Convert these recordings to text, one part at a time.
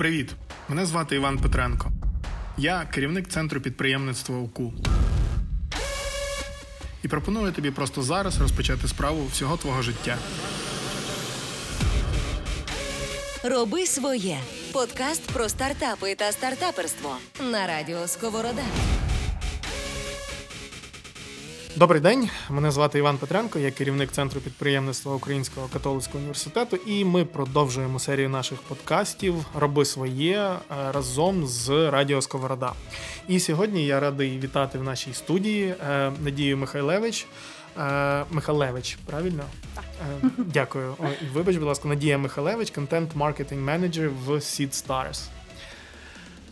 Привіт! Мене звати Іван Петренко. Я керівник центру підприємництва УКУ. І пропоную тобі просто зараз розпочати справу всього твого життя. Роби своє. Подкаст про стартапи та стартаперство на радіо Сковорода. Добрий день, мене звати Іван Петренко, я керівник центру підприємництва Українського католицького університету, і ми продовжуємо серію наших подкастів Роби своє е, разом з Радіо Сковорода. І сьогодні я радий вітати в нашій студії е, Надію Михайлевич. Е, Михайлевич, правильно? Так. Дякую. Вибач, будь ласка, Надія Михайлевич, контент-маркетинг менеджер в Seed Stars.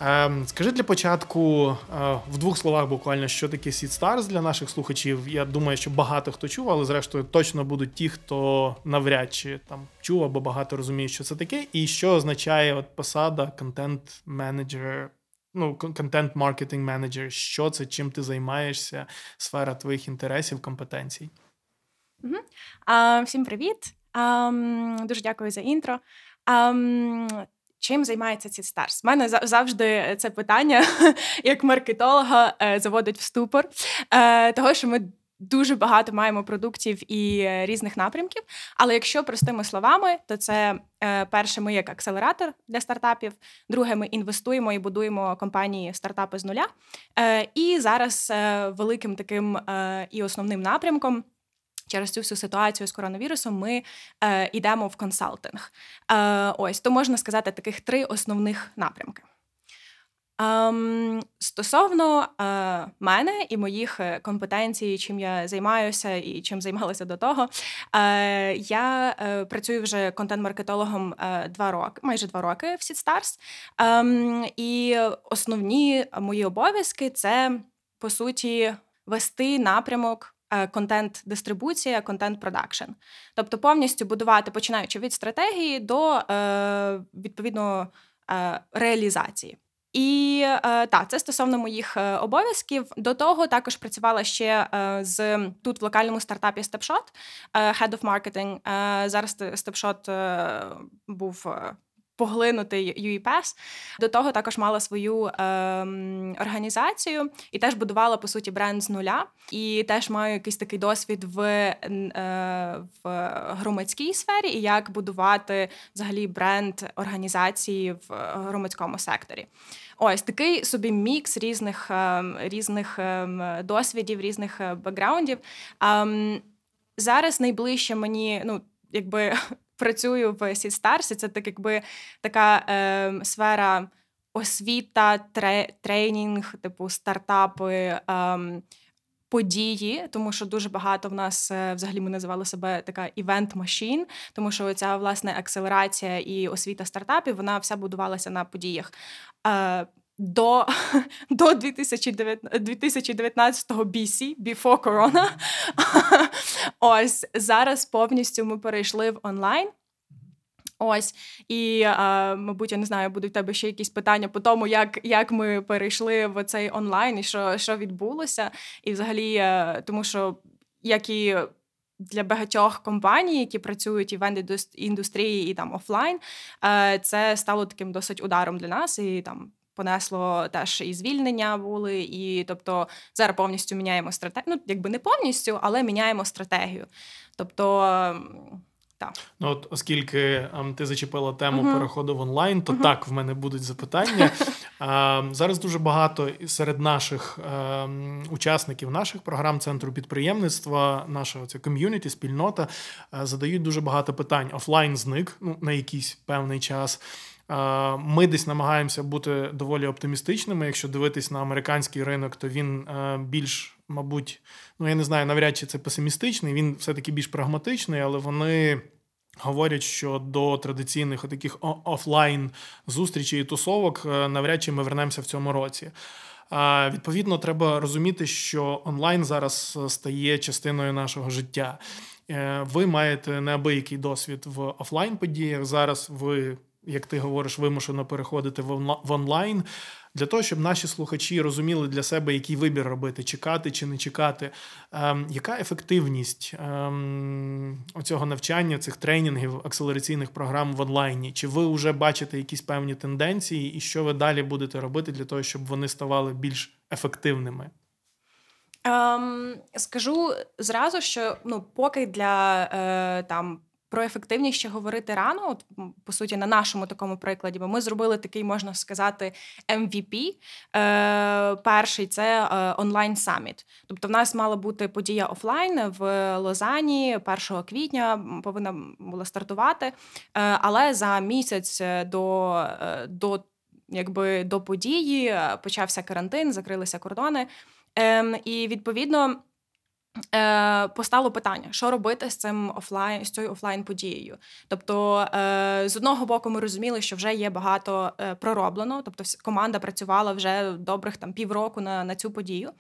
Ем, Скажи для початку е, в двох словах буквально, що таке Seed Stars для наших слухачів. Я думаю, що багато хто чув, але зрештою точно будуть ті, хто навряд чи там чув або багато розуміє, що це таке, і що означає от посада контент-менеджер, ну, контент-маркетинг менеджер. Що це, чим ти займаєшся, сфера твоїх інтересів, компетенцій. А, всім привіт. А, дуже дякую за інтро. А, чим займається ці старс? Мене завжди це питання, як маркетолога, е, заводить в ступор, е, того, що ми. Дуже багато маємо продуктів і е, різних напрямків. Але якщо простими словами, то це перше, ми як акселератор для стартапів. Друге, ми інвестуємо і будуємо компанії стартапи з нуля. І зараз великим таким і основним напрямком через цю всю ситуацію з коронавірусом ми е, йдемо в консалтинг. Е, Ось то можна сказати таких три основних напрямки. Um, стосовно uh, мене і моїх е, компетенцій, чим я займаюся і чим займалася до того, uh, я uh, працюю вже контент-маркетологом два роки, майже два роки в SeedStars. Um, І основні мої обов'язки це по суті вести напрямок Е, контент-дистрибуція, контент-продакшн. Тобто повністю будувати, починаючи від стратегії до е, відповідно е, реалізації. І е, так, це стосовно моїх обов'язків. До того також працювала ще е, з тут в локальному стартапі StepShot, е, Head of Marketing. Зараз StepShot був поглинути UEPass. До того також мала свою е, організацію і теж будувала по суті бренд з нуля. І теж маю якийсь такий досвід в, е, в громадській сфері і як будувати взагалі бренд організації в громадському секторі. Ось такий собі мікс різних ем, різних ем, досвідів, різних е, бекграундів. Ем, зараз найближче мені, ну якби працюю в Сідстарсі. Це так, якби така е, сфера освіта, тре, тренінг, типу стартапи. Е, Події, тому що дуже багато в нас е, взагалі ми називали себе така івент машин, тому що ця власне акселерація і освіта стартапів вона вся будувалася на подіях. Е, до до 2019 BC, before corona. Ось зараз повністю ми перейшли в онлайн. Ось і а, мабуть, я не знаю, будуть в тебе ще якісь питання по тому, як як ми перейшли в цей онлайн і що що відбулося, і взагалі, е, тому що як і для багатьох компаній, які працюють івент індустрії і там офлайн, е, це стало таким досить ударом для нас і там понесло теж і звільнення були, і тобто зараз повністю міняємо стратегію. Ну, якби не повністю, але міняємо стратегію. Тобто. Так. Ну, от оскільки um, ти зачепила тему uh-huh. переходу в онлайн, то uh-huh. так в мене будуть запитання. uh, зараз дуже багато серед наших uh, учасників наших програм центру підприємництва, нашого це ком'юніті, спільнота задають дуже багато питань. Офлайн зник ну, на якийсь певний час. Ми десь намагаємося бути доволі оптимістичними. Якщо дивитись на американський ринок, то він е, більш, мабуть, ну я не знаю, навряд чи це песимістичний, він все-таки більш прагматичний, але вони. Говорять, що до традиційних таких офлайн зустрічей і тусовок е, навряд чи ми вернемося в цьому році. Відповідно, треба розуміти, що онлайн зараз стає частиною нашого життя. Е, ви маєте неабиякий досвід в офлайн подіях. Зараз ви як ти говориш, вимушено переходити в онлайн. Для того, щоб наші слухачі розуміли для себе, який вибір робити, чекати чи не чекати. Ем, Яка ефективність ем, оцього навчання, цих тренінгів, акселераційних програм в онлайні? Чи ви вже бачите якісь певні тенденції, і що ви далі будете робити для того, щоб вони ставали більш ефективними? Ем, Скажу зразу, що ну, поки для е, там про ефективність ще говорити рано, от по суті, на нашому такому прикладі, бо ми зробили такий, можна сказати, MVP. Е, Перший це е, онлайн саміт. Тобто, в нас мала бути подія офлайн в Лозані 1 квітня повинна була стартувати. Е, але за місяць до, е, до, якби, до події е, почався карантин, закрилися кордони. Ем, І відповідно. Е, Постало питання, що робити з цим офлайн з цією офлайн подією. Тобто, е, з одного боку, ми розуміли, що вже є багато е, пророблено, тобто команда працювала вже добрих там півроку на на цю подію.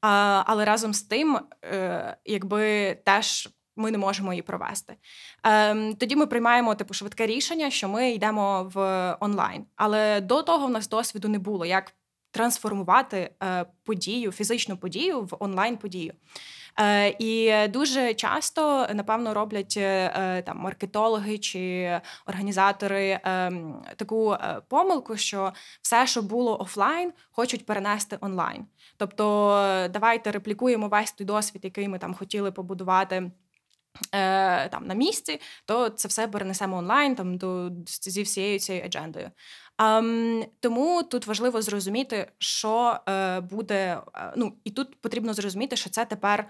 А, Але разом з тим, е, якби теж. Ми не можемо її провести. Ем, Тоді ми приймаємо типу швидке рішення, що ми йдемо в онлайн. Але до того в нас досвіду не було, як трансформувати е, подію, фізичну подію в онлайн подію. Е, і дуже часто, напевно, роблять е, е, там маркетологи чи організатори ем, таку помилку, що все, що було офлайн, хочуть перенести онлайн. Тобто, давайте реплікуємо весь той досвід, який ми там хотіли побудувати. Там на місці, то це все перенесемо онлайн, там до зі всією цією аджендою. Тому тут важливо зрозуміти, що е, буде. Ну і тут потрібно зрозуміти, що це тепер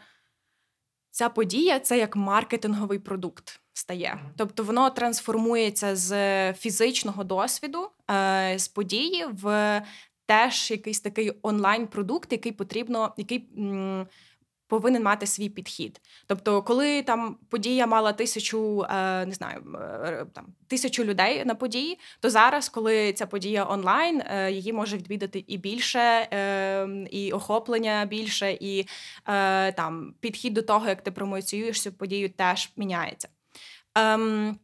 ця подія це як маркетинговий продукт стає. Тобто воно трансформується з фізичного досвіду, е, з події в теж якийсь такий онлайн-продукт, який потрібно, який повинен мати свій підхід. Тобто, коли там подія мала тисячу, е, не знаю, е, там тисячу людей на події, то зараз, коли ця подія онлайн, е, її може відвідати і більше, і охоплення більше, і там підхід до того, як ти промоціюєш цю подію, теж міняється. Ем,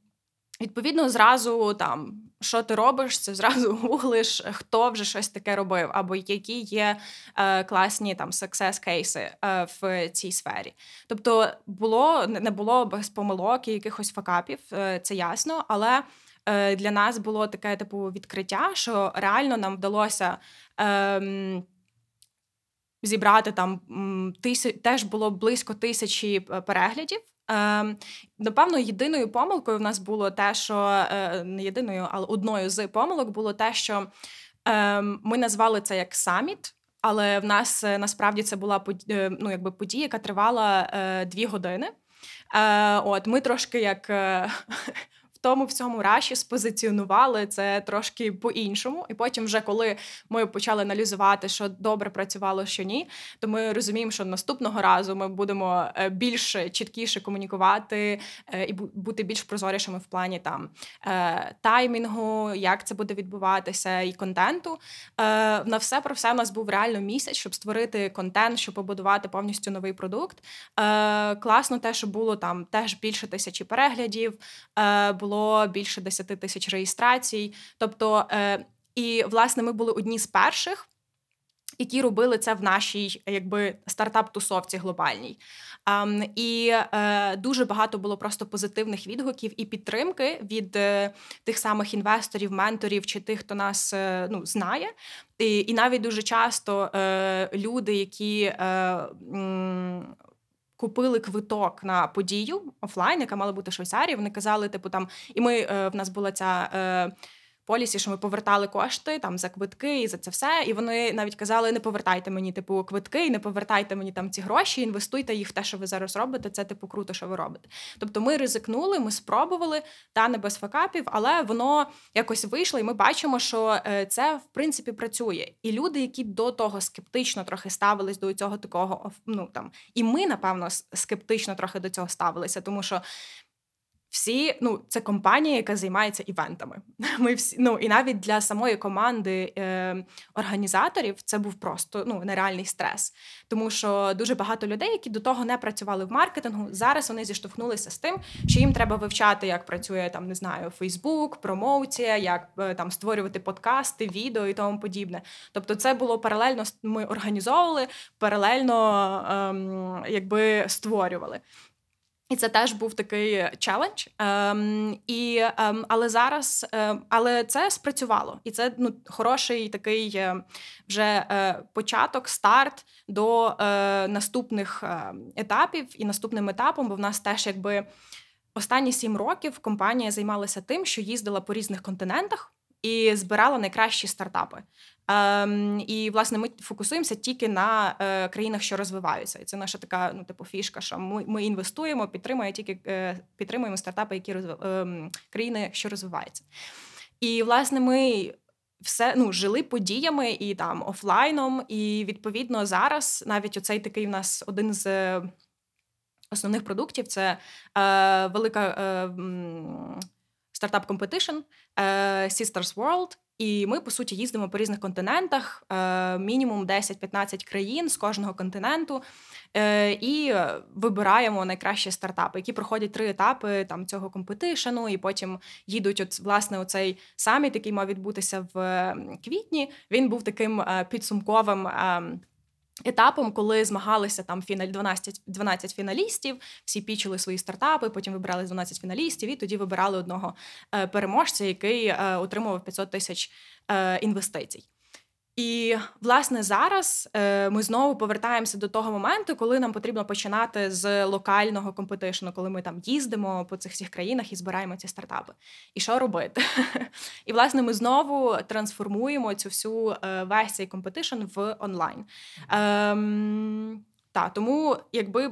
Відповідно, зразу там, що ти робиш, це зразу гуглиш, хто вже щось таке робив, або які є е, класні там success кейси е, в цій сфері. Тобто, було не було без помилок і якихось факапів, е, це ясно, але е, для нас було таке типу відкриття, що реально нам вдалося. Е, Зібрати там тисяч теж було близько тисячі е, переглядів Е, Напевно, єдиною помилкою в нас було те, що е, не єдиною, але одною з помилок було те, що е, ми назвали це як саміт. Але в нас е, насправді це була е, ну, якби подія, яка тривала е, дві години. Е, От ми трошки як тому в цьому раші спозиціонували це трошки по-іншому. І потім, вже коли ми почали аналізувати, що добре працювало, що ні, то ми розуміємо, що наступного разу ми будемо е, більш чіткіше комунікувати е, і бути більш прозорішими в плані там е, таймінгу, як це буде відбуватися, і контенту. На все про все у нас був реально місяць, щоб створити контент, щоб побудувати повністю новий продукт. Класно, те, що було там теж більше тисячі переглядів. було було більше 10 тисяч реєстрацій. Тобто, е, і власне ми були одні з перших. Які робили це в нашій якби стартап-тусовці глобальній. Um, і е, дуже багато було просто позитивних відгуків і підтримки від е, тих самих інвесторів, менторів чи тих, хто нас е, ну, знає. І і навіть дуже часто е, люди, які е, купили квиток на подію офлайн, яка мала бути в Швейцарії. Вони казали, типу, там, і ми е, в нас була ця. Е, полісі, що ми повертали кошти там за квитки і за це все. І вони навіть казали: не повертайте мені типу квитки, не повертайте мені там ці гроші, інвестуйте їх в те, що ви зараз робите. Це типу круто, що ви робите. Тобто, ми ризикнули, ми спробували та не без факапів, але воно якось вийшло, і ми бачимо, що е, це в принципі працює. І люди, які до того скептично трохи ставились до цього такого, ну там і ми напевно скептично трохи до цього ставилися, тому що всі, ну, це компанія, яка займається івентами. Ми всі, ну і навіть для самої команди е, організаторів це був просто ну нереальний стрес, тому що дуже багато людей, які до того не працювали в маркетингу, зараз вони зіштовхнулися з тим, що їм треба вивчати, як працює там, не знаю, Фейсбук, промоція, як е, там створювати подкасти, відео і тому подібне. Тобто, це було паралельно ми організовували, паралельно е, якби створювали. І це теж був такий челендж. Ем, і, ем, Але зараз ем, але це спрацювало. І це ну, хороший такий е, вже е, початок, старт до е, наступних е, етапів і наступним етапом, бо в нас теж якби останні сім років компанія займалася тим, що їздила по різних континентах і збирала найкращі стартапи. Ем, І власне ми фокусуємося тільки на е, країнах, що розвиваються. І це наша така ну, типу, фішка, що ми ми інвестуємо, підтримуємо тільки е, підтримуємо стартапи, які розв... е, країни, що розвиваються. І власне ми. Все ну жили подіями і там офлайном, і відповідно зараз навіть оцей такий у нас один з основних продуктів це е, велика е, стартап компетишн е, Sisters World. І ми, по суті, їздимо по різних континентах, е, мінімум 10-15 країн з кожного континенту, е, і вибираємо найкращі стартапи, які проходять три етапи там цього компетишену, і потім їдуть. От власне оцей саміт, який мав відбутися в квітні. Він був таким підсумковим. Етапом, коли змагалися там фіналь 12 12 фіналістів, всі пічили свої стартапи, потім вибирали 12 фіналістів, і тоді вибирали одного е, переможця, який е, отримував 500 тисяч е, інвестицій. І власне зараз е, ми знову повертаємося до того моменту, коли нам потрібно починати з локального компетишну, коли ми там їздимо по цих всіх країнах і збираємо ці стартапи. І що робити? І власне ми знову трансформуємо цю всю е, весь цей компетишн в онлайн. Ем, та тому, якби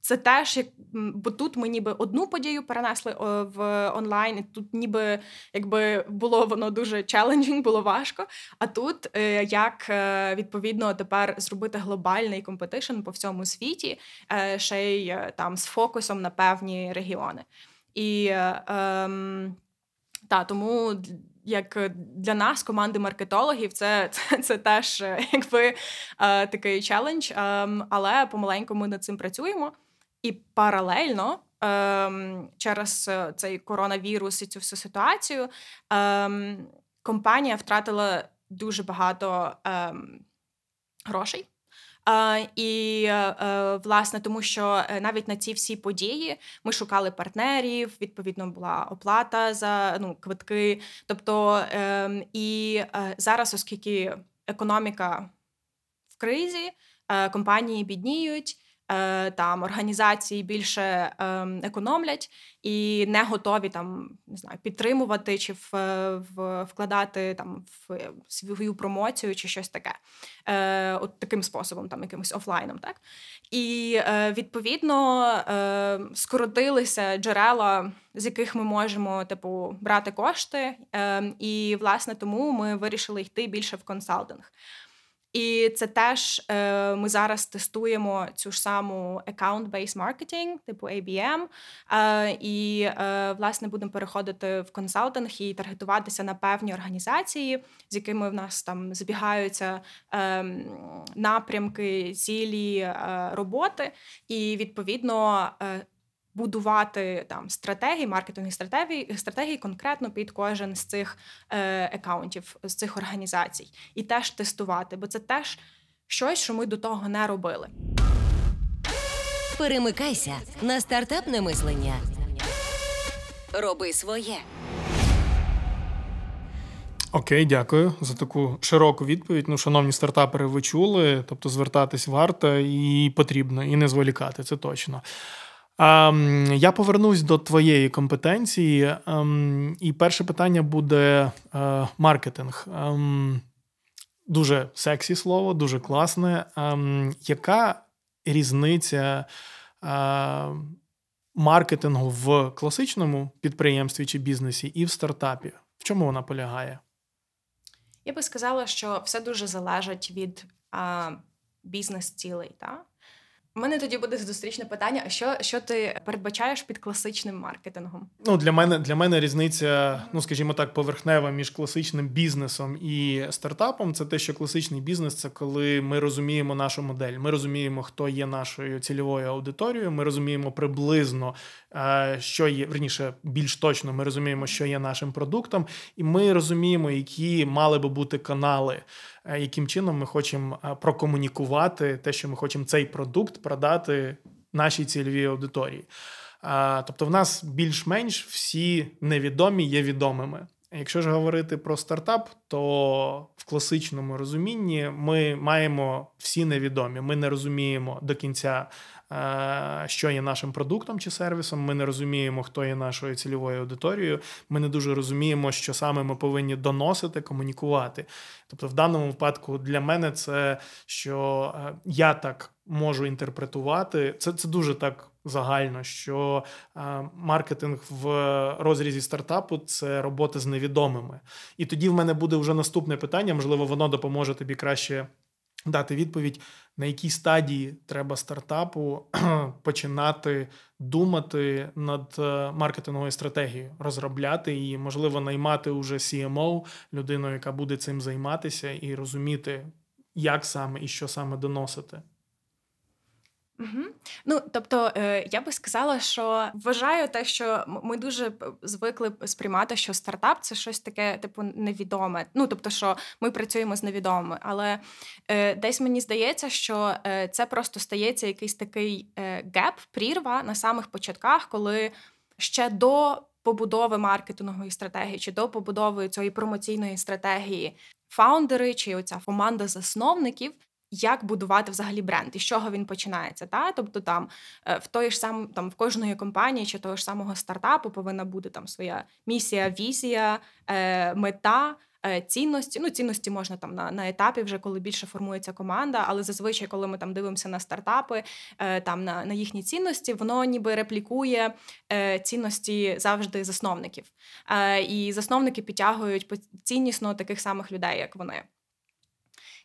це теж як бо тут ми ніби одну подію перенесли в онлайн, і тут ніби якби було воно дуже челенджінг, було важко. А тут е, як е, відповідно тепер зробити глобальний компетишн по всьому світі, е, ще й там з фокусом на певні регіони. І ем, та тому. Як для нас, команди маркетологів, це це, це теж якби е, такий челендж, е, але помаленьку ми над цим працюємо. І паралельно ем, через е, цей коронавірус і цю всю ситуацію ем, компанія втратила дуже багато ем, грошей. Uh, і uh, власне, тому що навіть на ці всі події ми шукали партнерів. Відповідно, була оплата за ну квитки. Тобто uh, і зараз, оскільки економіка в кризі, компанії бідніють. Е, там організації більше ем, економлять і не готові там не знаю підтримувати чи в, в вкладати там в свою промоцію чи щось таке, Е, от таким способом, там якимось офлайном, так і е, відповідно е, скоротилися джерела, з яких ми можемо типу брати кошти, е, і власне тому ми вирішили йти більше в консалтинг. І це теж е, ми зараз тестуємо цю ж саму account-based marketing, типу ABM, е, і е, власне будемо переходити в консалтинг і таргетуватися на певні організації, з якими в нас там збігаються ем, напрямки, цілі е, роботи, і відповідно. Будувати там стратегії, маркетингові стратегії стратегії конкретно під кожен з цих е, аккаунтів, з цих організацій, і теж тестувати, бо це теж щось, що ми до того не робили. Перемикайся на стартапне мислення. Роби своє. Окей, дякую за таку широку відповідь. Ну, шановні стартапери, ви чули, тобто звертатись варто і потрібно, і не зволікати, це точно. Ем, я повернусь до твоєї компетенції, ем, і перше питання буде е, маркетинг. Ем, дуже сексі слово, дуже класне. Яка різниця е, маркетингу в класичному підприємстві чи бізнесі і в стартапі? В чому вона полягає? Я би сказала, що все дуже залежить від бізнес-цілей. Та? У мене тоді буде зустрічне питання: а що що ти передбачаєш під класичним маркетингом? Ну для мене для мене різниця, ну скажімо так, поверхнева між класичним бізнесом і стартапом. Це те, що класичний бізнес це коли ми розуміємо нашу модель. Ми розуміємо, хто є нашою цільовою аудиторією. Ми розуміємо приблизно, що є верніше, більш точно. Ми розуміємо, що є нашим продуктом, і ми розуміємо, які мали би бути канали. Е, яким чином ми хочемо е, прокомунікувати те, що ми хочемо цей продукт продати нашій цільовій аудиторії. Е, тобто, в нас більш-менш всі невідомі є відомими. Якщо ж говорити про стартап, то в класичному розумінні ми маємо всі невідомі. Ми не розуміємо до кінця, що є нашим продуктом чи сервісом. Ми не розуміємо, хто є нашою цільовою аудиторією. Ми не дуже розуміємо, що саме ми повинні доносити, комунікувати. Тобто, в даному випадку для мене це що е, я так можу інтерпретувати. Це це дуже так загально, що е, маркетинг в розрізі стартапу це робота з невідомими. І тоді в мене буде вже наступне питання. Можливо, воно допоможе тобі краще дати відповідь, на якій стадії треба стартапу починати думати над е, маркетинговою стратегією, розробляти її, можливо, наймати уже CMO, людину, яка буде цим займатися, і розуміти, як саме і що саме доносити. Угу. Ну тобто, е, я би сказала, що вважаю те, що ми дуже звикли сприймати, що стартап це щось таке, типу, невідоме. Ну тобто, що ми працюємо з невідомими, але е, десь мені здається, що е, це просто стається якийсь такий геп, прірва на самих початках, коли ще до побудови маркетингової стратегії чи до побудови цієї промоційної стратегії. Фаундери чи оця команда засновників як будувати взагалі бренд і з чого він починається. Та? Тобто там е, в той ж сам там в кожної компанії чи того ж самого стартапу повинна бути там своя місія, візія, е, мета. Е, цінності, ну цінності можна там на на етапі, вже коли більше формується команда, але зазвичай, коли ми там дивимося на стартапи, там на на їхні цінності, воно ніби реплікує цінності завжди засновників. І засновники підтягують ціннісно таких самих людей, як вони.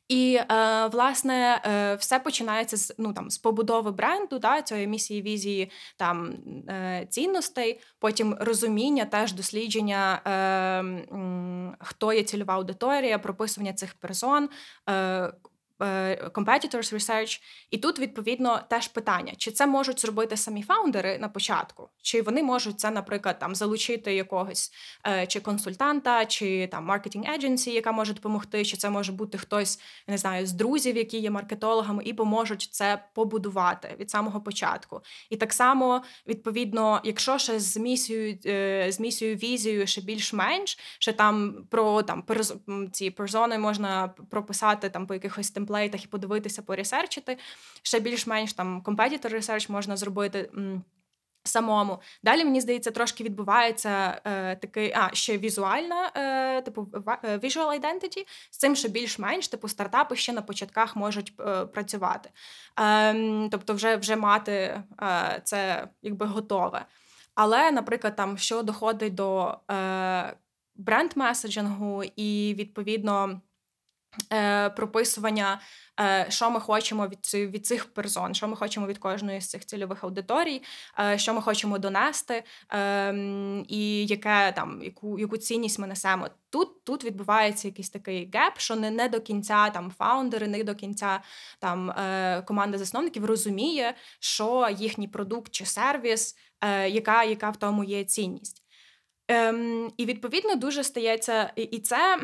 І е, власне е, все починається з ну там з побудови бренду, да, цієї місії, візії там е, цінностей, потім розуміння, теж дослідження, е, хто є цільова аудиторія, прописування цих персон. Е, competitors research. І тут, відповідно, теж питання: чи це можуть зробити самі фаундери на початку, чи вони можуть це, наприклад, там залучити якогось е, чи консультанта, чи там маркетинг agency, яка може допомогти, чи це може бути хтось, не знаю, з друзів, які є маркетологами, і поможуть це побудувати від самого початку. І так само, відповідно, якщо ще з місією, е, з місією візією ще більш-менш, ще там про там ці персони можна прописати там по якихось темплейтах, темплейтах і подивитися, поресерчити. Ще більш-менш там competitor research можна зробити. Самому далі мені здається, трошки відбувається е, такий, а ще візуальна, е, типу е, visual identity, з цим, що більш-менш типу стартапи ще на початках можуть е, працювати, Е, тобто, вже вже мати е, це якби готове. Але, наприклад, там що доходить до бренд-меседжингу і відповідно е, прописування, е, що ми хочемо від від цих персон, що ми хочемо від кожної з цих цільових аудиторій, е, що ми хочемо донести, е, і яке там яку яку цінність ми несемо. Тут тут відбувається якийсь такий геп, що не не до кінця там фаундери, не до кінця там е, команда засновників розуміє, що їхній продукт чи сервіс, е, яка, яка в тому є цінність. Ем, І відповідно дуже стається і це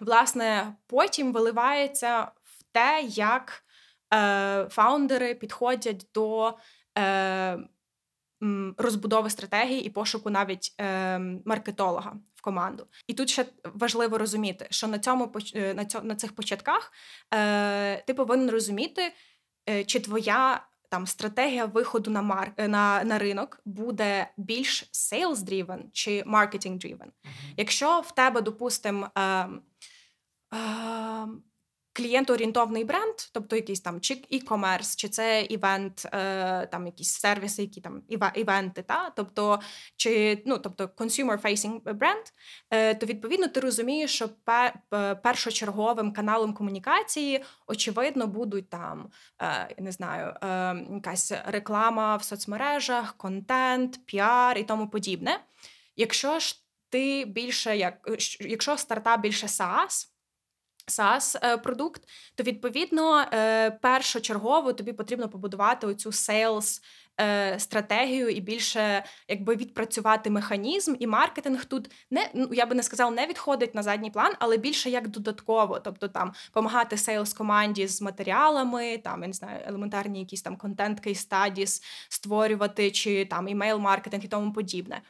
власне потім виливається в те, як е, фаундери підходять до е, розбудови стратегії і пошуку навіть е, маркетолога в команду. І тут ще важливо розуміти, що на цьому е, на, цьому, на цих початках е, ти повинен розуміти, е, чи твоя там стратегія виходу на мар... Е, на, на ринок буде більш sales-driven чи marketing-driven. Mm-hmm. Якщо в тебе, допустимо, е, е, клієнтоорієнтовний бренд, тобто якийсь там чи e-commerce, чи це івент, е, там якісь сервіси, які там івенти, та тобто чи ну тобто consumer-facing бренд, е, то відповідно ти розумієш, що першочерговим каналом комунікації очевидно будуть там е, не знаю, е, якась реклама в соцмережах, контент, піар і тому подібне. Якщо ж ти більше як якщо стартап більше SaaS, SaaS е, продукт, то відповідно е, першочергово тобі потрібно побудувати оцю sales е, стратегію і більше якби відпрацювати механізм і маркетинг тут не ну я би не сказала, не відходить на задній план, але більше як додатково, тобто там допомагати sales команді з матеріалами, там я не знаю, елементарні якісь там контент case studies створювати, чи там імейл маркетинг і тому подібне.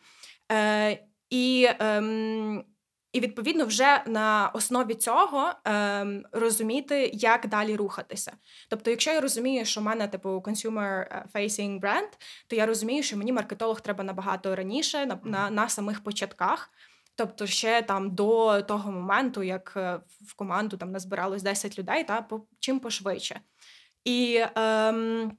Е, І ем, і відповідно вже на основі цього ем, розуміти, як далі рухатися. Тобто, якщо я розумію, що в мене типу consumer-facing бренд, то я розумію, що мені маркетолог треба набагато раніше, на, на, на самих початках. Тобто, ще там до того моменту, як е, в команду там назбиралось 10 людей, та по чим пошвидше. І ем,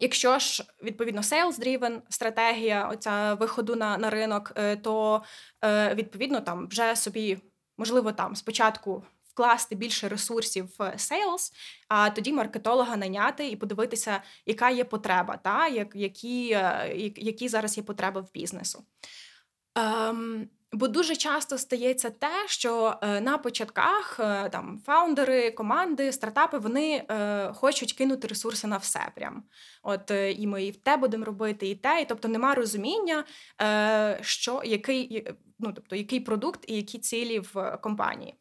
Якщо ж відповідно sales-driven стратегія, оця виходу на на ринок, е, то е, відповідно там вже собі можливо там спочатку вкласти більше ресурсів в sales, а тоді маркетолога найняти і подивитися, яка є потреба, та як які, е, які зараз є потреба в бізнесу. Ем, Бо дуже часто стається те, що е, на початках е, там фаундери, команди, стартапи вони е, хочуть кинути ресурси на все. Прям от е, і ми і в те будемо робити, і те, і тобто нема розуміння, е, що який ну тобто який продукт і які цілі в компанії.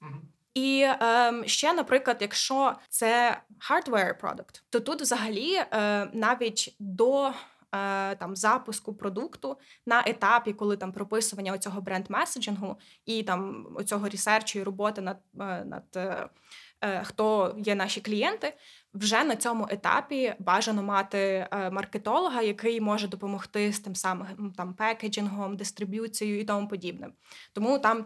І е, ще, наприклад, якщо це hardware продукт, то тут взагалі е, навіть до там запуску продукту на етапі, коли там прописування цього бренд-меседжингу і там оцього ресерчу і роботи над е, над е, хто є наші клієнти, вже на цьому етапі бажано мати маркетолога, який може допомогти з тим самим там пекеджингом, дистриб'юцією і тому подібним. Тому там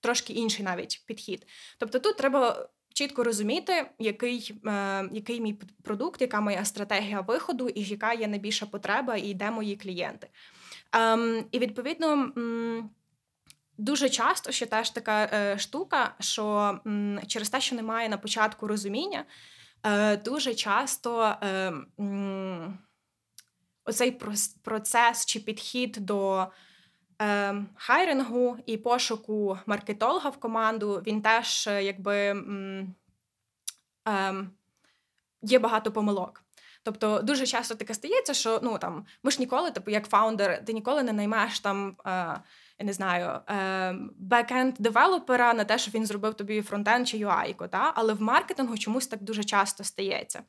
трошки інший навіть підхід. Тобто тут треба чітко розуміти, який е, який мій продукт, яка моя стратегія виходу, і яка є найбільша потреба, і де мої клієнти. Ем, І відповідно. Дуже часто ще теж така е, штука, що м, через те, що немає на початку розуміння, е, дуже часто е, м, оцей процес чи підхід до е, hiring у і пошуку маркетолога в команду, він теж е, якби е, є багато помилок. Тобто дуже часто таке стається, що ну там ми ж ніколи, типу, як фаундер, ти ніколи не наймаєш там. Е, я не знаю, бекенд девелопера на те, що він зробив тобі фронтенд чи UI, та але в маркетингу чомусь так дуже часто стається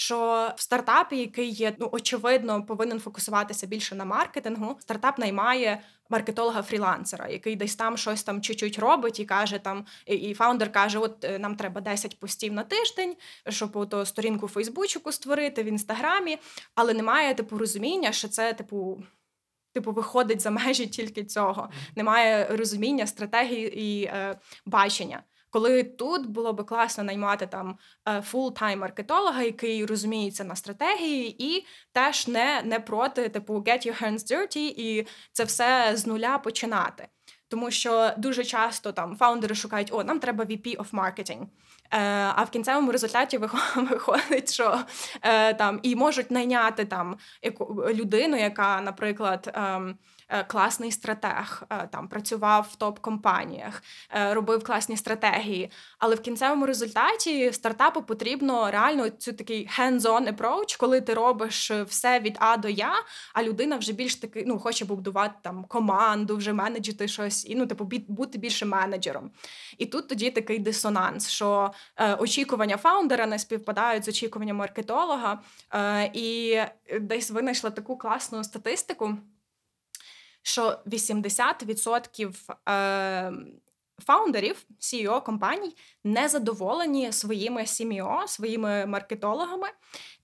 що в стартапі, який є ну очевидно, повинен фокусуватися більше на маркетингу, стартап наймає маркетолога-фрілансера, який десь там щось там чуть-чуть робить і каже там, і фаундер каже: От е, нам треба 10 постів на тиждень, щоб ото сторінку в Фейсбучку створити в інстаграмі, але немає типу розуміння, що це типу. Типу, виходить за межі тільки цього. Немає розуміння, стратегії і е, бачення. Коли тут було би класно наймати там full-time маркетолога, який розуміється на стратегії, і теж не не проти типу get your hands dirty і це все з нуля починати. Тому що дуже часто там фаундери шукають, о, нам треба VP of marketing. Е, А в кінцевому результаті виходить, що е, там і можуть найняти там людину, яка, наприклад, е, Е, класний стратег, е, там працював в топ-компаніях, е, робив класні стратегії. Але в кінцевому результаті стартапу потрібно реально цю такий hands-on approach, коли ти робиш все від А до Я, а людина вже більш таки ну хоче будувати там команду, вже менеджити щось і ну, типу, бути більше менеджером. І тут тоді такий дисонанс, що е, очікування фаундера не співпадають з очікуванням маркетолога. Е, і десь винайшла таку класну статистику що 80% е, фаундерів CEO компаній не задоволені своїми CMO, своїми маркетологами.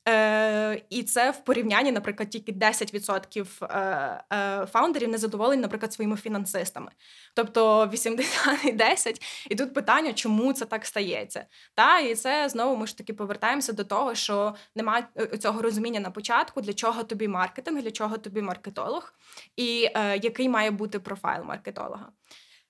Е, І це в порівнянні, наприклад, тільки 10% е, е, фаундерів не задоволені, наприклад, своїми фінансистами. Тобто 80 і 10. І тут питання, чому це так стається. Та І це знову ми ж таки повертаємося до того, що немає цього розуміння на початку, для чого тобі маркетинг, для чого тобі маркетолог, і який має бути профайл маркетолога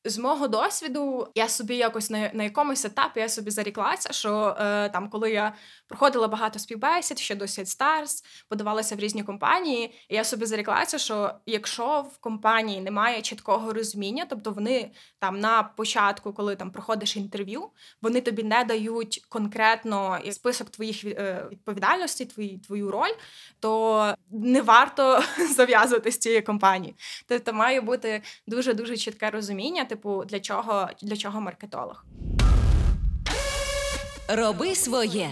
з мого досвіду, я собі якось на на якомусь етапі я собі заріклася, що е, там, коли я проходила багато співбесід ще до Старс, подавалася в різні компанії, і я собі заріклася, що якщо в компанії немає чіткого розуміння, тобто вони там на початку, коли там проходиш інтерв'ю, вони тобі не дають конкретно список твоїх е, відповідальностей, твої, твою роль, то не варто зав'язувати з цієї компанії. Тобто має бути дуже дуже чітке розуміння типу, для чого, для чого маркетолог. Роби своє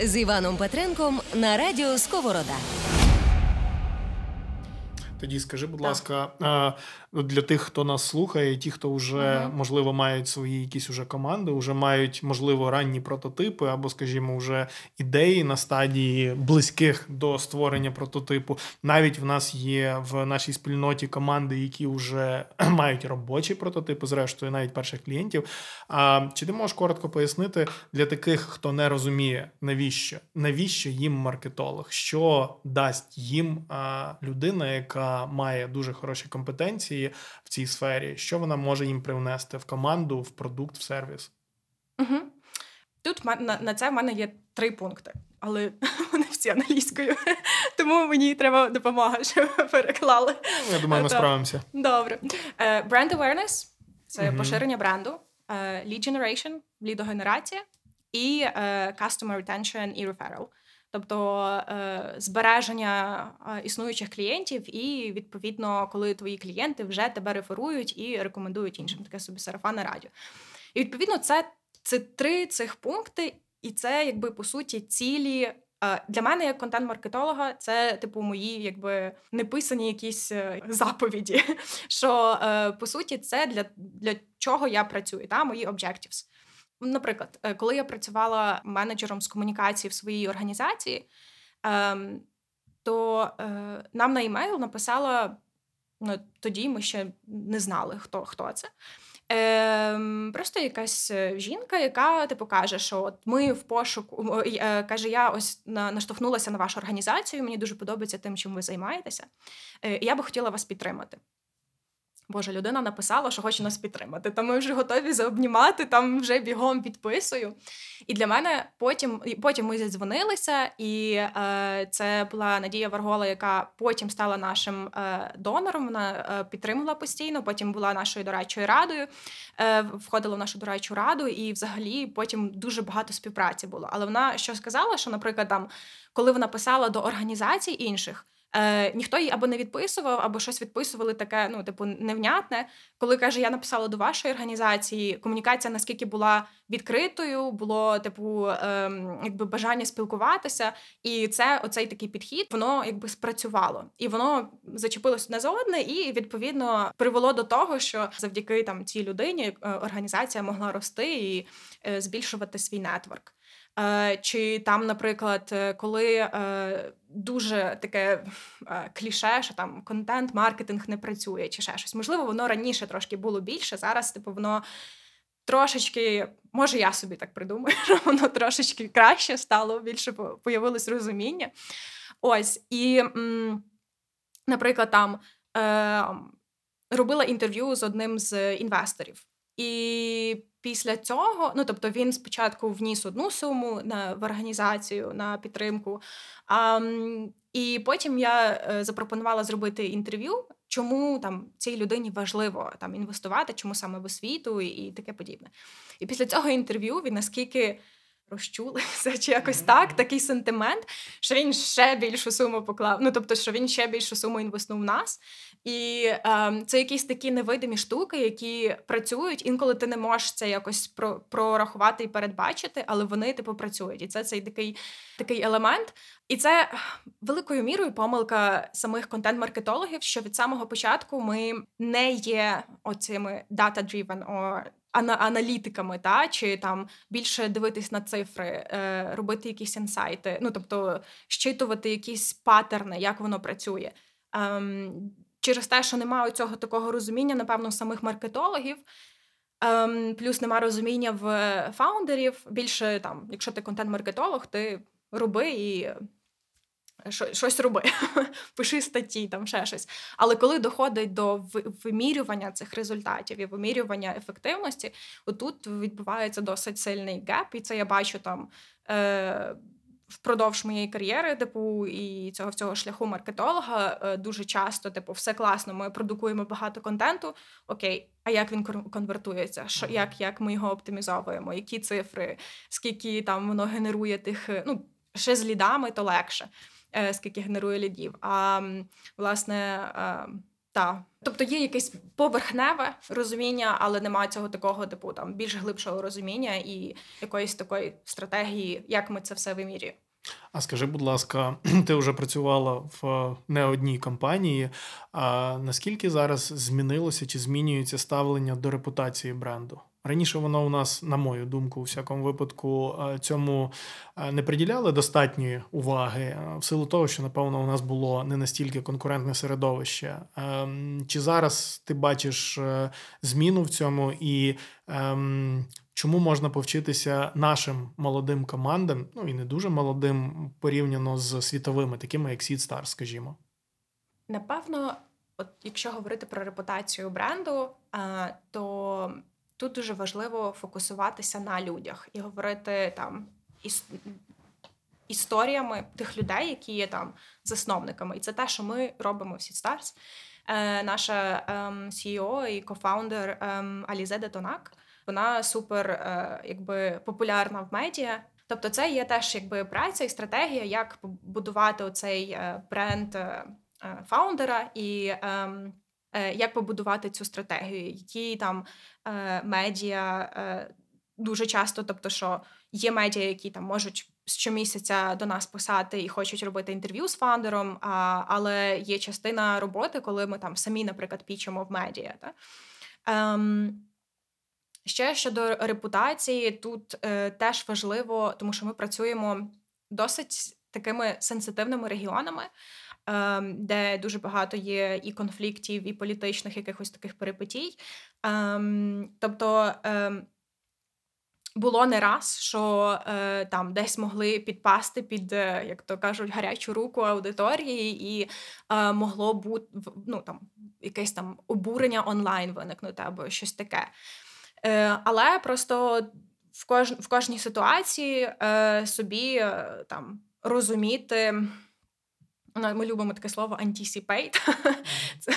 з Іваном Петренком на радіо Сковорода. Тоді скажи, будь так. ласка, для тих, хто нас слухає, ті, хто вже uh-huh. можливо мають свої якісь уже команди, вже мають можливо ранні прототипи, або, скажімо, вже ідеї на стадії близьких до створення прототипу. Навіть в нас є в нашій спільноті команди, які вже мають робочі прототипи, зрештою, навіть перших клієнтів. А чи ти можеш коротко пояснити для таких, хто не розуміє, навіщо навіщо їм маркетолог? Що дасть їм а, людина, яка має дуже хороші компетенції? В цій сфері, що вона може їм привнести в команду, в продукт, в сервіс? Угу. Тут на, на це в мене є три пункти, але вони всі англійською, тому мені треба допомога, щоб переклали. Ну, я думаю, ми справимося. Добре. Бренд uh, awareness – це uh поширення бренду, uh, lead generation – лідогенерація і uh, customer retention і referral – тобто е, збереження е, існуючих клієнтів, і відповідно, коли твої клієнти вже тебе реферують і рекомендують іншим, таке собі сарафанне радіо. І відповідно, це це три цих пункти, і це якби по суті цілі. Е, для мене, як контент-маркетолога, це типу мої якби неписані якісь заповіді. Що по суті, це для для чого я працюю, та мої objectives. Наприклад, е, коли я працювала менеджером з комунікації в своїй організації, ем, то е, нам на емейл написала ну, тоді ми ще не знали, хто хто це. Е, Просто якась е, жінка, яка типу каже, що от ми в пошуку е, каже, я ось наштовхнулася на вашу організацію. Мені дуже подобається тим, чим ви займаєтеся. Е, Я би хотіла вас підтримати. Боже, людина написала, що хоче нас підтримати. Та ми вже готові заобнімати, там вже бігом підписую. І для мене потім потім ми зідзвонилися, і е, це була Надія Варгола, яка потім стала нашим е, донором. Вона е, підтримувала постійно. Потім була нашою дорадчою радою, е, входила в нашу дорадчу раду, і взагалі потім дуже багато співпраці було. Але вона що сказала, що, наприклад, там, коли вона писала до організацій інших. Е, Ніхто її або не відписував, або щось відписували таке, ну, типу, невнятне. Коли каже, я написала до вашої організації, комунікація наскільки була відкритою, було типу, е, якби бажання спілкуватися, і це оцей такий підхід, воно якби спрацювало, і воно зачепилось одне за одне, і відповідно привело до того, що завдяки там цій людині е, організація могла рости і е, збільшувати свій нетворк. Е, чи там, наприклад, е, коли е, дуже таке кліше, що там контент, маркетинг не працює, чи ще щось. Можливо, воно раніше трошки було більше. Зараз, типу, воно трошечки, може, я собі так придумаю, що воно трошечки краще стало, більше появилось розуміння. Ось, і, наприклад, там робила інтерв'ю з одним з інвесторів. І після цього, ну тобто, він спочатку вніс одну суму на в організацію на підтримку. А, І потім я е, запропонувала зробити інтерв'ю, чому там цій людині важливо там інвестувати, чому саме в освіту і, і таке подібне. І після цього інтерв'ю він наскільки розчулився, чи якось так, такий сентимент, що він ще більшу суму поклав. Ну тобто, що він ще більшу суму інвестував в нас. І е, це якісь такі невидимі штуки, які працюють. Інколи ти не можеш це якось про, прорахувати і передбачити, але вони типу працюють. І це цей такий такий елемент. І це великою мірою помилка самих контент-маркетологів, що від самого початку ми не є оцими data-driven аналітиками, та чи там більше дивитись на цифри, е, робити якісь інсайти, ну тобто щитувати якісь паттерни, як воно працює. Ем, через те, що немає цього такого розуміння, напевно, самих маркетологів. Ем, плюс нема розуміння в фаундерів. Більше там, якщо ти контент-маркетолог, ти роби і щось роби, пиши статті, там ще щось. Але коли доходить до вимірювання цих результатів і вимірювання ефективності, отут відбувається досить сильний геп, і це я бачу там. Е- Впродовж моєї кар'єри, типу, і цього всього шляху маркетолога е, дуже часто, типу, все класно. Ми продукуємо багато контенту. Окей, а як він конвертується? Що як як ми його оптимізовуємо? Які цифри, скільки там воно генерує тих? Е, ну ще з лідами, то легше. Е, скільки генерує лідів. А власне, е, та. Тобто є якесь поверхневе розуміння, але немає цього такого, типу там більш глибшого розуміння і якоїсь такої стратегії, як ми це все вимірюємо. А скажи, будь ласка, ти вже працювала в не одній компанії. А наскільки зараз змінилося чи змінюється ставлення до репутації бренду? Раніше воно у нас, на мою думку, у всякому випадку е, цьому е, не приділяли достатньої уваги, е, в силу того, що напевно у нас було не настільки конкурентне середовище. Ем, чи зараз ти бачиш зміну в цьому і ем, чому можна повчитися нашим молодим командам, ну і не дуже молодим, порівняно з світовими, такими як Seed скажімо? Напевно, от якщо говорити про репутацію бренду, то тут дуже важливо фокусуватися на людях і говорити там іс... історіями тих людей, які є там засновниками. І це те, що ми робимо в Seedstars. Е, Наша ем, CEO і кофаундер ем, Алізе Детонак. Вона супер е, якби популярна в медіа. Тобто, це є теж якби праця і стратегія, як побудувати оцей е, бренд е, е, фаундера і. Ем, як побудувати цю стратегію, які там е, медіа е, дуже часто, тобто, що є медіа, які там можуть щомісяця до нас писати і хочуть робити інтерв'ю з фаундером, а, але є частина роботи, коли ми там самі, наприклад, пічемо в медіа. Та? Ем, Ще щодо репутації, тут е, теж важливо, тому що ми працюємо досить такими сенситивними регіонами. Ем, де дуже багато є і конфліктів, і політичних якихось таких перипетій. Ем, тобто ем, було не раз, що е, там десь могли підпасти під, е, як то кажуть, гарячу руку аудиторії, і е, могло бути ну, там, якесь там обурення онлайн виникнути або щось таке. Але просто в кож, в кожній ситуації собі там розуміти. Ми любимо таке слово anticipate. Це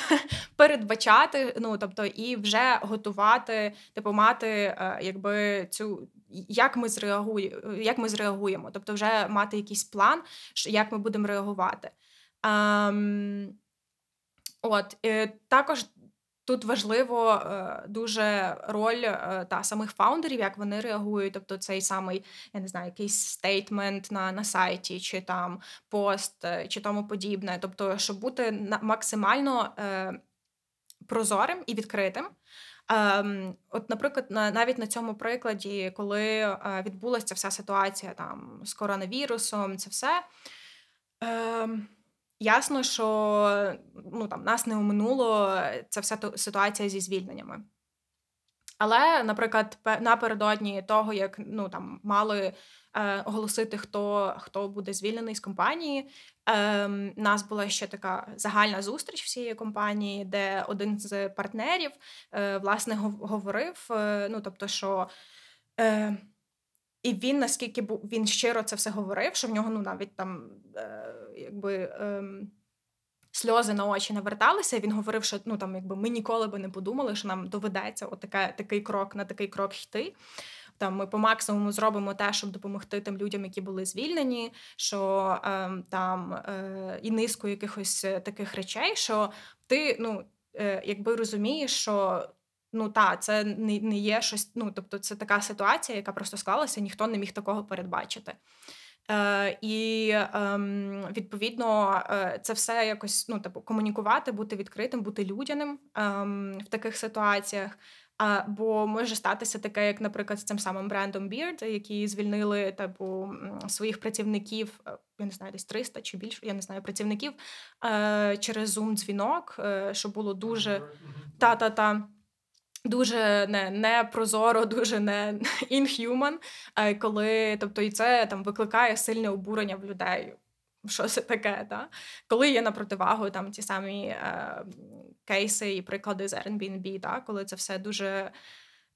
передбачати, ну тобто, і вже готувати, типу, мати е, якби цю. Як ми зреагуємо, як ми зреагуємо, тобто вже мати якийсь план, як ми будемо реагувати. Ем, От е, також Тут важливо е, дуже роль е, та самих фаундерів, як вони реагують. Тобто, цей самий я не знаю, якийсь стейтмент на на сайті, чи там пост, е, чи тому подібне. Тобто, щоб бути максимально прозорим і відкритим. Ем, от, наприклад, навіть на цьому прикладі, коли відбулася вся ситуація там з коронавірусом, це все. Ясно, що ну, там, нас не оминуло ця вся ситуація зі звільненнями. Але, наприклад, напередодні того, як ну, там, мали е, оголосити, хто хто буде звільнений з компанії, е, нас була ще така загальна зустріч всієї компанії, де один з партнерів е, власне говорив: е, ну, тобто, що. Е, і він наскільки він щиро це все говорив, що в нього ну навіть там е, якби е, сльози на очі наверталися. Він говорив, що ну там якби ми ніколи би не подумали, що нам доведеться отаке, такий крок на такий крок йти. Там ми по максимуму зробимо те, щоб допомогти тим людям, які були звільнені, що е, там е, і низку якихось таких речей, що ти ну е, якби розумієш, що Ну та це не не є щось. Ну тобто, це така ситуація, яка просто склалася, ніхто не міг такого передбачити. Е, І ем, відповідно е, це все якось ну, типу, комунікувати, бути відкритим, бути людяним ем, в таких ситуаціях. А, Бо може статися таке, як, наприклад, з цим самим брендом Beard, які звільнили типу своїх працівників, е, я не знаю, десь 300 чи більше, я не знаю, працівників е, через Zoom дзвінок, е, що було дуже та-та-та. Дуже не не прозоро, дуже не inhuman, коли тобто і це там викликає сильне обурення в людей. Що це таке? Та? Коли є на противагу там ті самі е, кейси і приклади з Airbnb, та? коли це все дуже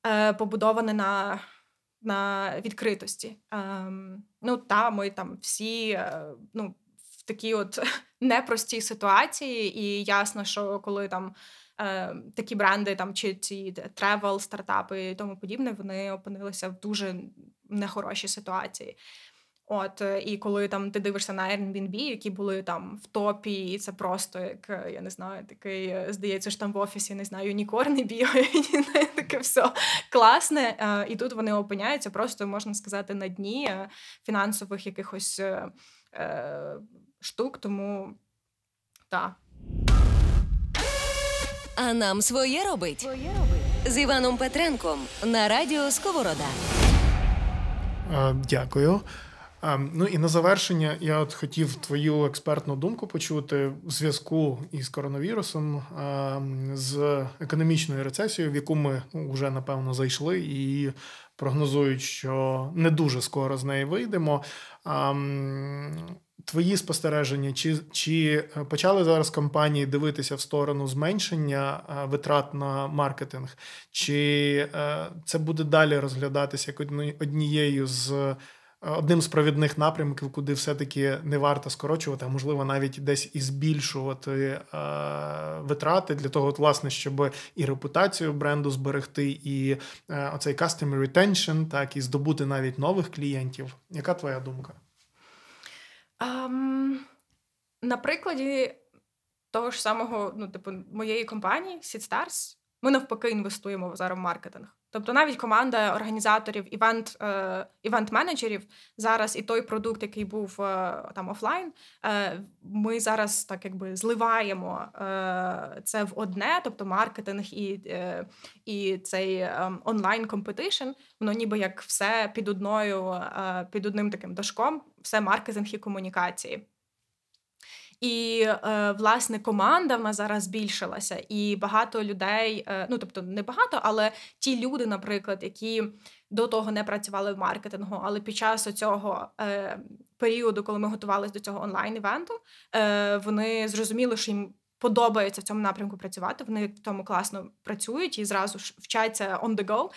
е, побудоване на на відкритості. Е, ну та ми там всі е, ну, в такій от непростій ситуації, і ясно, що коли там е, такі бренди, там чи ці travel, стартапи і тому подібне, вони опинилися в дуже нехорошій ситуації. От е, і коли там ти дивишся на Airbnb, які були там в топі, і це просто як е, я не знаю, такий е, здається, що там в офісі не знаю, юнікорни бігають, таке все класне. І тут вони опиняються, просто можна сказати, на дні фінансових якихось штук. Тому так. А нам своє робить своє робить з Іваном Петренком на радіо Сковорода. Дякую. Ну і на завершення я от хотів твою експертну думку почути в зв'язку із коронавірусом, з економічною рецесією, в яку ми ну, вже напевно зайшли, і прогнозують, що не дуже скоро з неї вийдемо. Твої спостереження, чи чи почали зараз компанії дивитися в сторону зменшення витрат на маркетинг, чи е, це буде далі розглядатися як однією з одним з провідних напрямків, куди все-таки не варто скорочувати, а можливо навіть десь і збільшувати е, витрати для того, власне, щоб і репутацію бренду зберегти, і е, оцей customer retention, так і здобути навіть нових клієнтів. Яка твоя думка? Um, на прикладі того ж самого, ну, типу, моєї компанії SeedStars, ми навпаки інвестуємо зараз в маркетинг. Тобто навіть команда організаторів, івент е, івент-менеджерів зараз і той продукт, який був е, там офлайн, е, ми зараз так якби зливаємо це в одне, тобто маркетинг і і цей онлайн компетишн, воно ніби як все під одною, під одним таким дошком, все маркетинг і комунікації. І е, власне команда в нас зараз збільшилася, і багато людей, е, ну тобто не багато, але ті люди, наприклад, які до того не працювали в маркетингу, але під час цього е, періоду, коли ми готувалися до цього онлайн-івенту, вони зрозуміли, що їм подобається в цьому напрямку працювати. Вони в тому класно працюють і зразу ж вчаться on the go.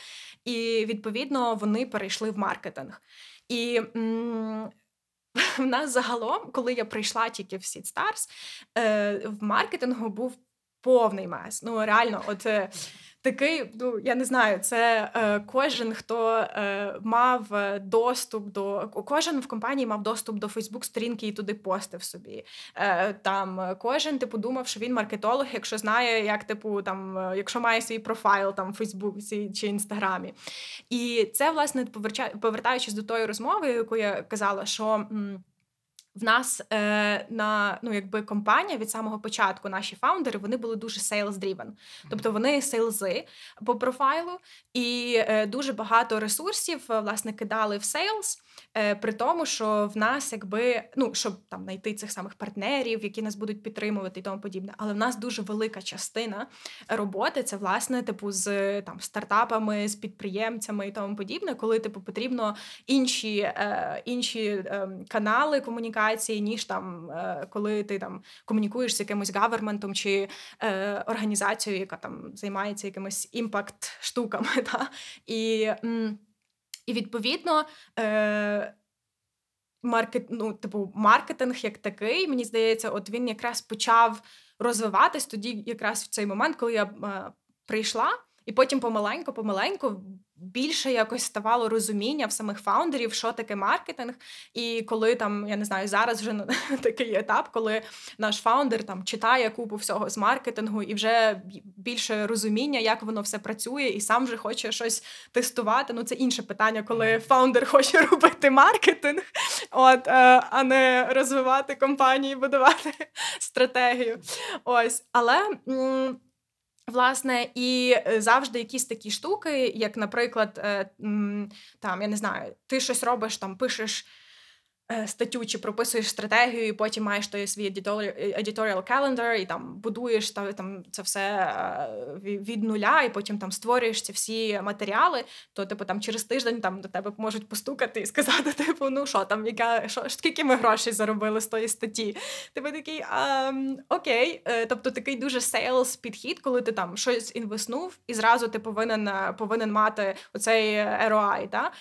І відповідно вони перейшли в маркетинг. І м- в нас загалом, коли я прийшла тільки в Seed е, в маркетингу був повний мес. Ну реально, от е, такий, ну я не знаю, це е, кожен, хто е, мав доступ до кожен в компанії мав доступ до Фейсбук-сторінки і туди постив собі. Е, Там кожен типу думав, що він маркетолог, якщо знає, як типу там, якщо має свій профайл там в Фейсбуці чи Інстаграмі. І це власне повертаючись до тої розмови, яку я казала, що. В нас е, на ну якби компанія від самого початку, наші фаундери, вони були дуже sales-driven. Тобто вони сейлзи по профайлу, і е, дуже багато ресурсів е, власне кидали в сейлс. Е, при тому, що в нас, якби ну щоб там знайти цих самих партнерів, які нас будуть підтримувати і тому подібне. Але в нас дуже велика частина роботи це власне типу з там стартапами, з підприємцями і тому подібне, коли типу потрібно інші е, інші е, канали комунікації, ніж там е, коли ти там комунікуєш з якимось government ом чи е, організацією, яка там займається якимись impact штуками. Та? І і відповідно. Е, маркет, ну, типу, маркетинг як такий, мені здається, от він якраз почав розвиватись тоді, якраз в цей момент, коли я е, прийшла. І потім помаленьку, помаленьку більше якось ставало розуміння в самих фаундерів, що таке маркетинг. І коли там, я не знаю, зараз вже такий етап, коли наш фаундер там читає купу всього з маркетингу і вже більше розуміння, як воно все працює, і сам вже хоче щось тестувати. Ну це інше питання, коли фаундер хоче робити маркетинг, от, е, а не розвивати компанії, будувати стратегію. Ось, але. Власне, і е, завжди якісь такі штуки, як, наприклад, е, там я не знаю, ти щось робиш, там пишеш статтю чи прописуєш стратегію, і потім маєш той свій editorial calendar, і там будуєш та, там це все е, від нуля, і потім там створюєш ці всі матеріали, то типу там через тиждень там до тебе можуть постукати і сказати, типу, ну що там, яка що скільки ми грошей заробили з тої статті? Типу такий а, окей, е, тобто такий дуже sales підхід, коли ти там щось інвеснув, і зразу ти повинен повинен мати оцей ROI, та?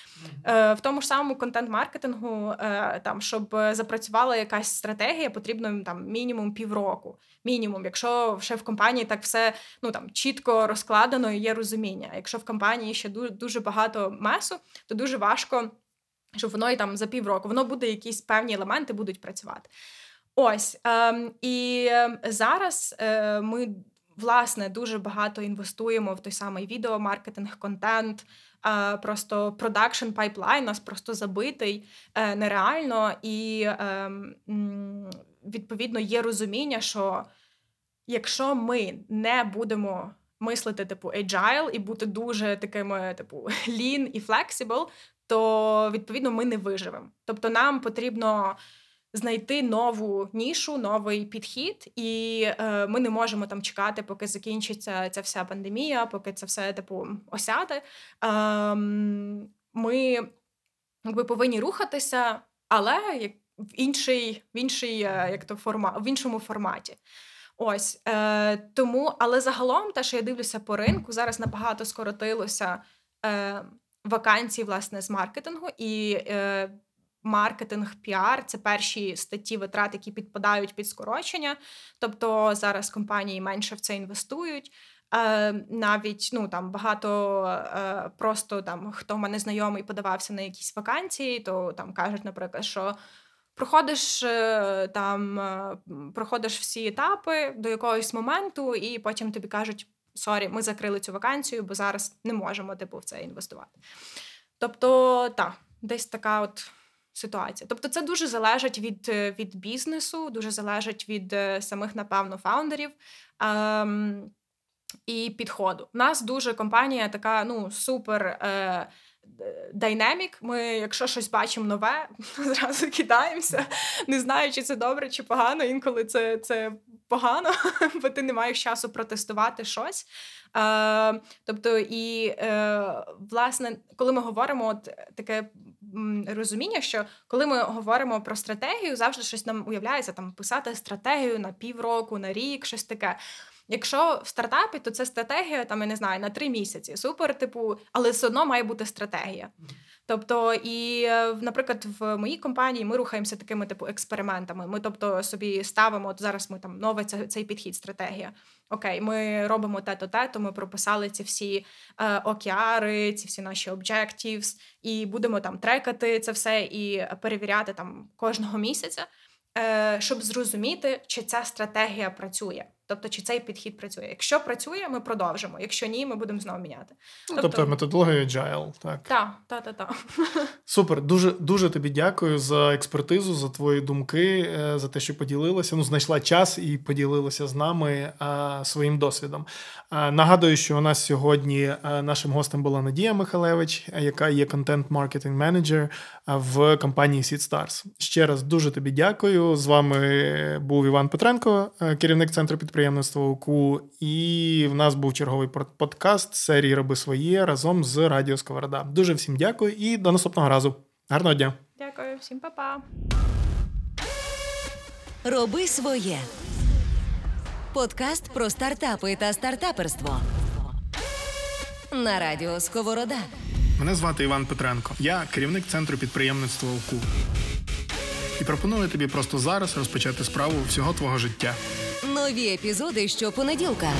В тому ж самому контент-маркетингу там, щоб е, запрацювала якась стратегія, потрібно там мінімум півроку. Мінімум, якщо ще в компанії так все ну там чітко розкладено і є розуміння. Якщо в компанії ще дуже, дуже багато месу, то дуже важко, щоб воно і там за півроку воно буде якісь певні елементи будуть працювати. Ось ем, і ем, зараз е, ми. Власне, дуже багато інвестуємо в той самий відеомаркетинг, контент, просто продакшн пайплайн нас просто забитий е, нереально, і ем, відповідно є розуміння, що якщо ми не будемо мислити типу agile і бути дуже такими, типу lean і flexible, то відповідно ми не виживемо. Тобто, нам потрібно знайти нову нішу, новий підхід, і е, ми не можемо там чекати, поки закінчиться ця вся пандемія, поки це все типу осяде. Е, ми якби повинні рухатися, але як в інший, в інший е, як то формат, в іншому форматі. Ось е, тому, але загалом, те, що я дивлюся по ринку, зараз набагато скоротилося е, вакансій власне з маркетингу, і е, маркетинг, піар це перші статті витрат, які підпадають під скорочення. Тобто зараз компанії менше в це інвестують. Е, навіть ну там багато е, просто там хто мене знайомий подавався на якісь вакансії, то там кажуть, наприклад, що. Проходиш е, там, проходиш всі етапи до якогось моменту, і потім тобі кажуть: sorry, ми закрили цю вакансію, бо зараз не можемо типу в це інвестувати. Тобто, так, десь така от ситуація. Тобто, це дуже залежить від е, від бізнесу, дуже залежить від е, самих, напевно, фаундерів. Ем, і підходу. У нас дуже компанія така, ну, супер е, дайнамік. Ми, якщо щось бачимо нове, зразу кидаємося, не знаю, чи це добре, чи погано. Інколи це це погано, бо ти не маєш часу протестувати щось. Е, Тобто, і е, власне, коли ми говоримо, от таке розуміння, що коли ми говоримо про стратегію, завжди щось нам уявляється там писати стратегію на півроку, на рік, щось таке. Якщо в стартапі, то це стратегія, там я не знаю, на три місяці. Супер, типу, але все одно має бути стратегія. Тобто, і, е, наприклад, в моїй компанії ми рухаємося такими типу експериментами. Ми, тобто, собі ставимо от зараз. Ми там нове це, цей підхід, стратегія. Окей, ми робимо те-то, те-то, Ми прописали ці всі е, океари, ці всі наші objectives, і будемо там трекати це все і перевіряти там кожного місяця, е, щоб зрозуміти, чи ця стратегія працює. Тобто, чи цей підхід працює? Якщо працює, ми продовжимо. Якщо ні, ми будемо знову міняти. Ну, тобто, тобто методологія agile, так. Так, так, так, так. Супер. Дуже дуже тобі дякую за експертизу, за твої думки, е, за те, що поділилася. Ну, знайшла час і поділилася з нами а, е, своїм досвідом. А, е, нагадую, що у нас сьогодні нашим гостем була Надія Михалевич, яка є контент-маркетинг менеджер в компанії SeedStars. Ще раз дуже тобі дякую. З вами був Іван Петренко, керівник центру підприємства підприємництва УКУ. І в нас був черговий подкаст серії Роби своє разом з Радіо Сковорода. Дуже всім дякую і до наступного разу. Гарного дня. Дякую, всім па-па. Роби своє. Подкаст про стартапи та стартаперство. На радіо Сковорода. Мене звати Іван Петренко. Я керівник центру підприємництва УКУ. І пропоную тобі просто зараз розпочати справу всього твого життя. Нові епізоди щопонеділка.